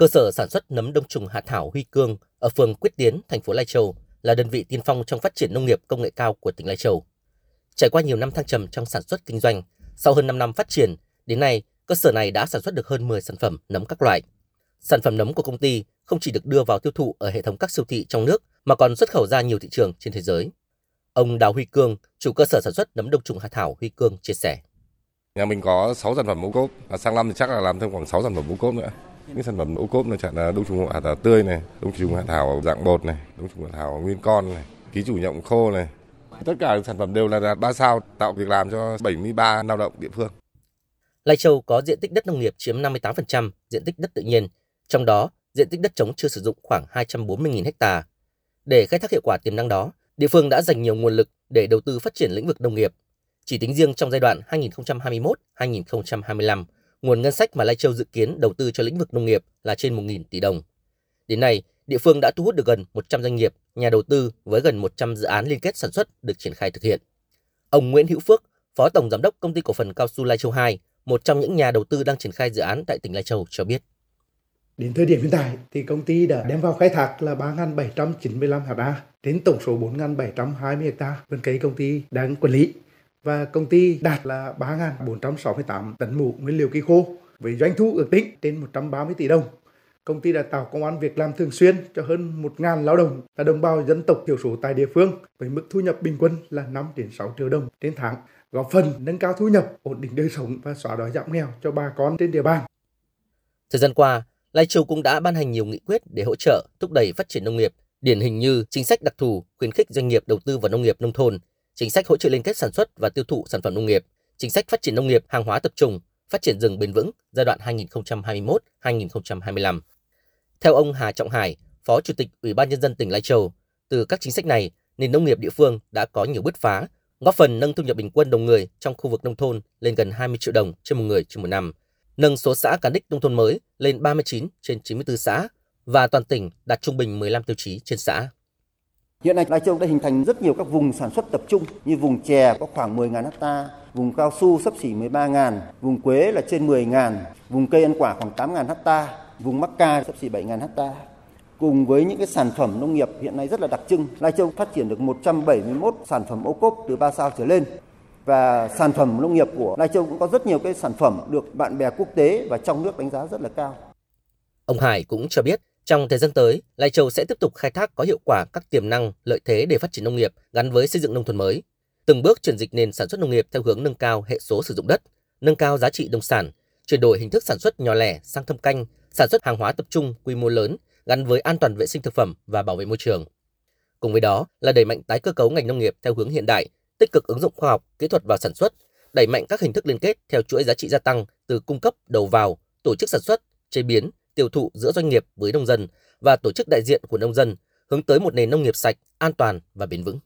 Cơ sở sản xuất nấm đông trùng hạ thảo Huy Cương ở phường Quyết Tiến, thành phố Lai Châu là đơn vị tiên phong trong phát triển nông nghiệp công nghệ cao của tỉnh Lai Châu. Trải qua nhiều năm thăng trầm trong sản xuất kinh doanh, sau hơn 5 năm phát triển, đến nay cơ sở này đã sản xuất được hơn 10 sản phẩm nấm các loại. Sản phẩm nấm của công ty không chỉ được đưa vào tiêu thụ ở hệ thống các siêu thị trong nước mà còn xuất khẩu ra nhiều thị trường trên thế giới. Ông Đào Huy Cương, chủ cơ sở sản xuất nấm đông trùng hạ thảo Huy Cương chia sẻ. Nhà mình có 6 sản phẩm ngũ cốp, và sang năm thì chắc là làm thêm khoảng 6 sản phẩm ngũ cốp nữa. Những sản phẩm ô cốp là chọn là đông trùng hạ thảo tươi này, đông trùng hạ thảo dạng bột này, đông trùng hạ thảo nguyên con này, ký chủ nhộng khô này. Tất cả sản phẩm đều là đạt 3 sao, tạo việc làm cho 73 lao động địa phương. Lai Châu có diện tích đất nông nghiệp chiếm 58% diện tích đất tự nhiên, trong đó diện tích đất trống chưa sử dụng khoảng 240.000 ha. Để khai thác hiệu quả tiềm năng đó, địa phương đã dành nhiều nguồn lực để đầu tư phát triển lĩnh vực nông nghiệp. Chỉ tính riêng trong giai đoạn 2021-2025, nguồn ngân sách mà Lai Châu dự kiến đầu tư cho lĩnh vực nông nghiệp là trên 1.000 tỷ đồng. Đến nay, địa phương đã thu hút được gần 100 doanh nghiệp, nhà đầu tư với gần 100 dự án liên kết sản xuất được triển khai thực hiện. Ông Nguyễn Hữu Phước, Phó Tổng Giám đốc Công ty Cổ phần Cao su Lai Châu 2, một trong những nhà đầu tư đang triển khai dự án tại tỉnh Lai Châu cho biết. Đến thời điểm hiện tại thì công ty đã đem vào khai thác là 3.795 ha đến tổng số 4.720 ha vườn cây công ty đang quản lý và công ty đạt là 3.468 tấn mũ nguyên liệu cây khô với doanh thu ước tính trên 130 tỷ đồng. Công ty đã tạo công an việc làm thường xuyên cho hơn 1.000 lao động là đồng bào dân tộc thiểu số tại địa phương với mức thu nhập bình quân là 5 đến 6 triệu đồng trên tháng, góp phần nâng cao thu nhập, ổn định đời sống và xóa đói giảm nghèo cho bà con trên địa bàn. Thời gian qua, Lai Châu cũng đã ban hành nhiều nghị quyết để hỗ trợ thúc đẩy phát triển nông nghiệp, điển hình như chính sách đặc thù khuyến khích doanh nghiệp đầu tư vào nông nghiệp nông thôn, chính sách hỗ trợ liên kết sản xuất và tiêu thụ sản phẩm nông nghiệp, chính sách phát triển nông nghiệp hàng hóa tập trung, phát triển rừng bền vững giai đoạn 2021-2025. Theo ông Hà Trọng Hải, Phó Chủ tịch Ủy ban nhân dân tỉnh Lai Châu, từ các chính sách này, nền nông nghiệp địa phương đã có nhiều bứt phá, góp phần nâng thu nhập bình quân đầu người trong khu vực nông thôn lên gần 20 triệu đồng trên một người trên một năm, nâng số xã cán đích nông thôn mới lên 39 trên 94 xã và toàn tỉnh đạt trung bình 15 tiêu chí trên xã. Hiện nay Lai Châu đã hình thành rất nhiều các vùng sản xuất tập trung như vùng chè có khoảng 10.000 ha, vùng cao su sấp xỉ 13.000, vùng quế là trên 10.000, vùng cây ăn quả khoảng 8.000 ha, vùng mắc ca sấp xỉ 7.000 ha. Cùng với những cái sản phẩm nông nghiệp hiện nay rất là đặc trưng, Lai Châu phát triển được 171 sản phẩm ô cốp từ 3 sao trở lên và sản phẩm nông nghiệp của Lai Châu cũng có rất nhiều cái sản phẩm được bạn bè quốc tế và trong nước đánh giá rất là cao. Ông Hải cũng cho biết trong thời gian tới, Lai Châu sẽ tiếp tục khai thác có hiệu quả các tiềm năng, lợi thế để phát triển nông nghiệp gắn với xây dựng nông thôn mới, từng bước chuyển dịch nền sản xuất nông nghiệp theo hướng nâng cao hệ số sử dụng đất, nâng cao giá trị nông sản, chuyển đổi hình thức sản xuất nhỏ lẻ sang thâm canh, sản xuất hàng hóa tập trung quy mô lớn gắn với an toàn vệ sinh thực phẩm và bảo vệ môi trường. Cùng với đó là đẩy mạnh tái cơ cấu ngành nông nghiệp theo hướng hiện đại, tích cực ứng dụng khoa học, kỹ thuật vào sản xuất, đẩy mạnh các hình thức liên kết theo chuỗi giá trị gia tăng từ cung cấp đầu vào, tổ chức sản xuất, chế biến, tiêu thụ giữa doanh nghiệp với nông dân và tổ chức đại diện của nông dân hướng tới một nền nông nghiệp sạch, an toàn và bền vững.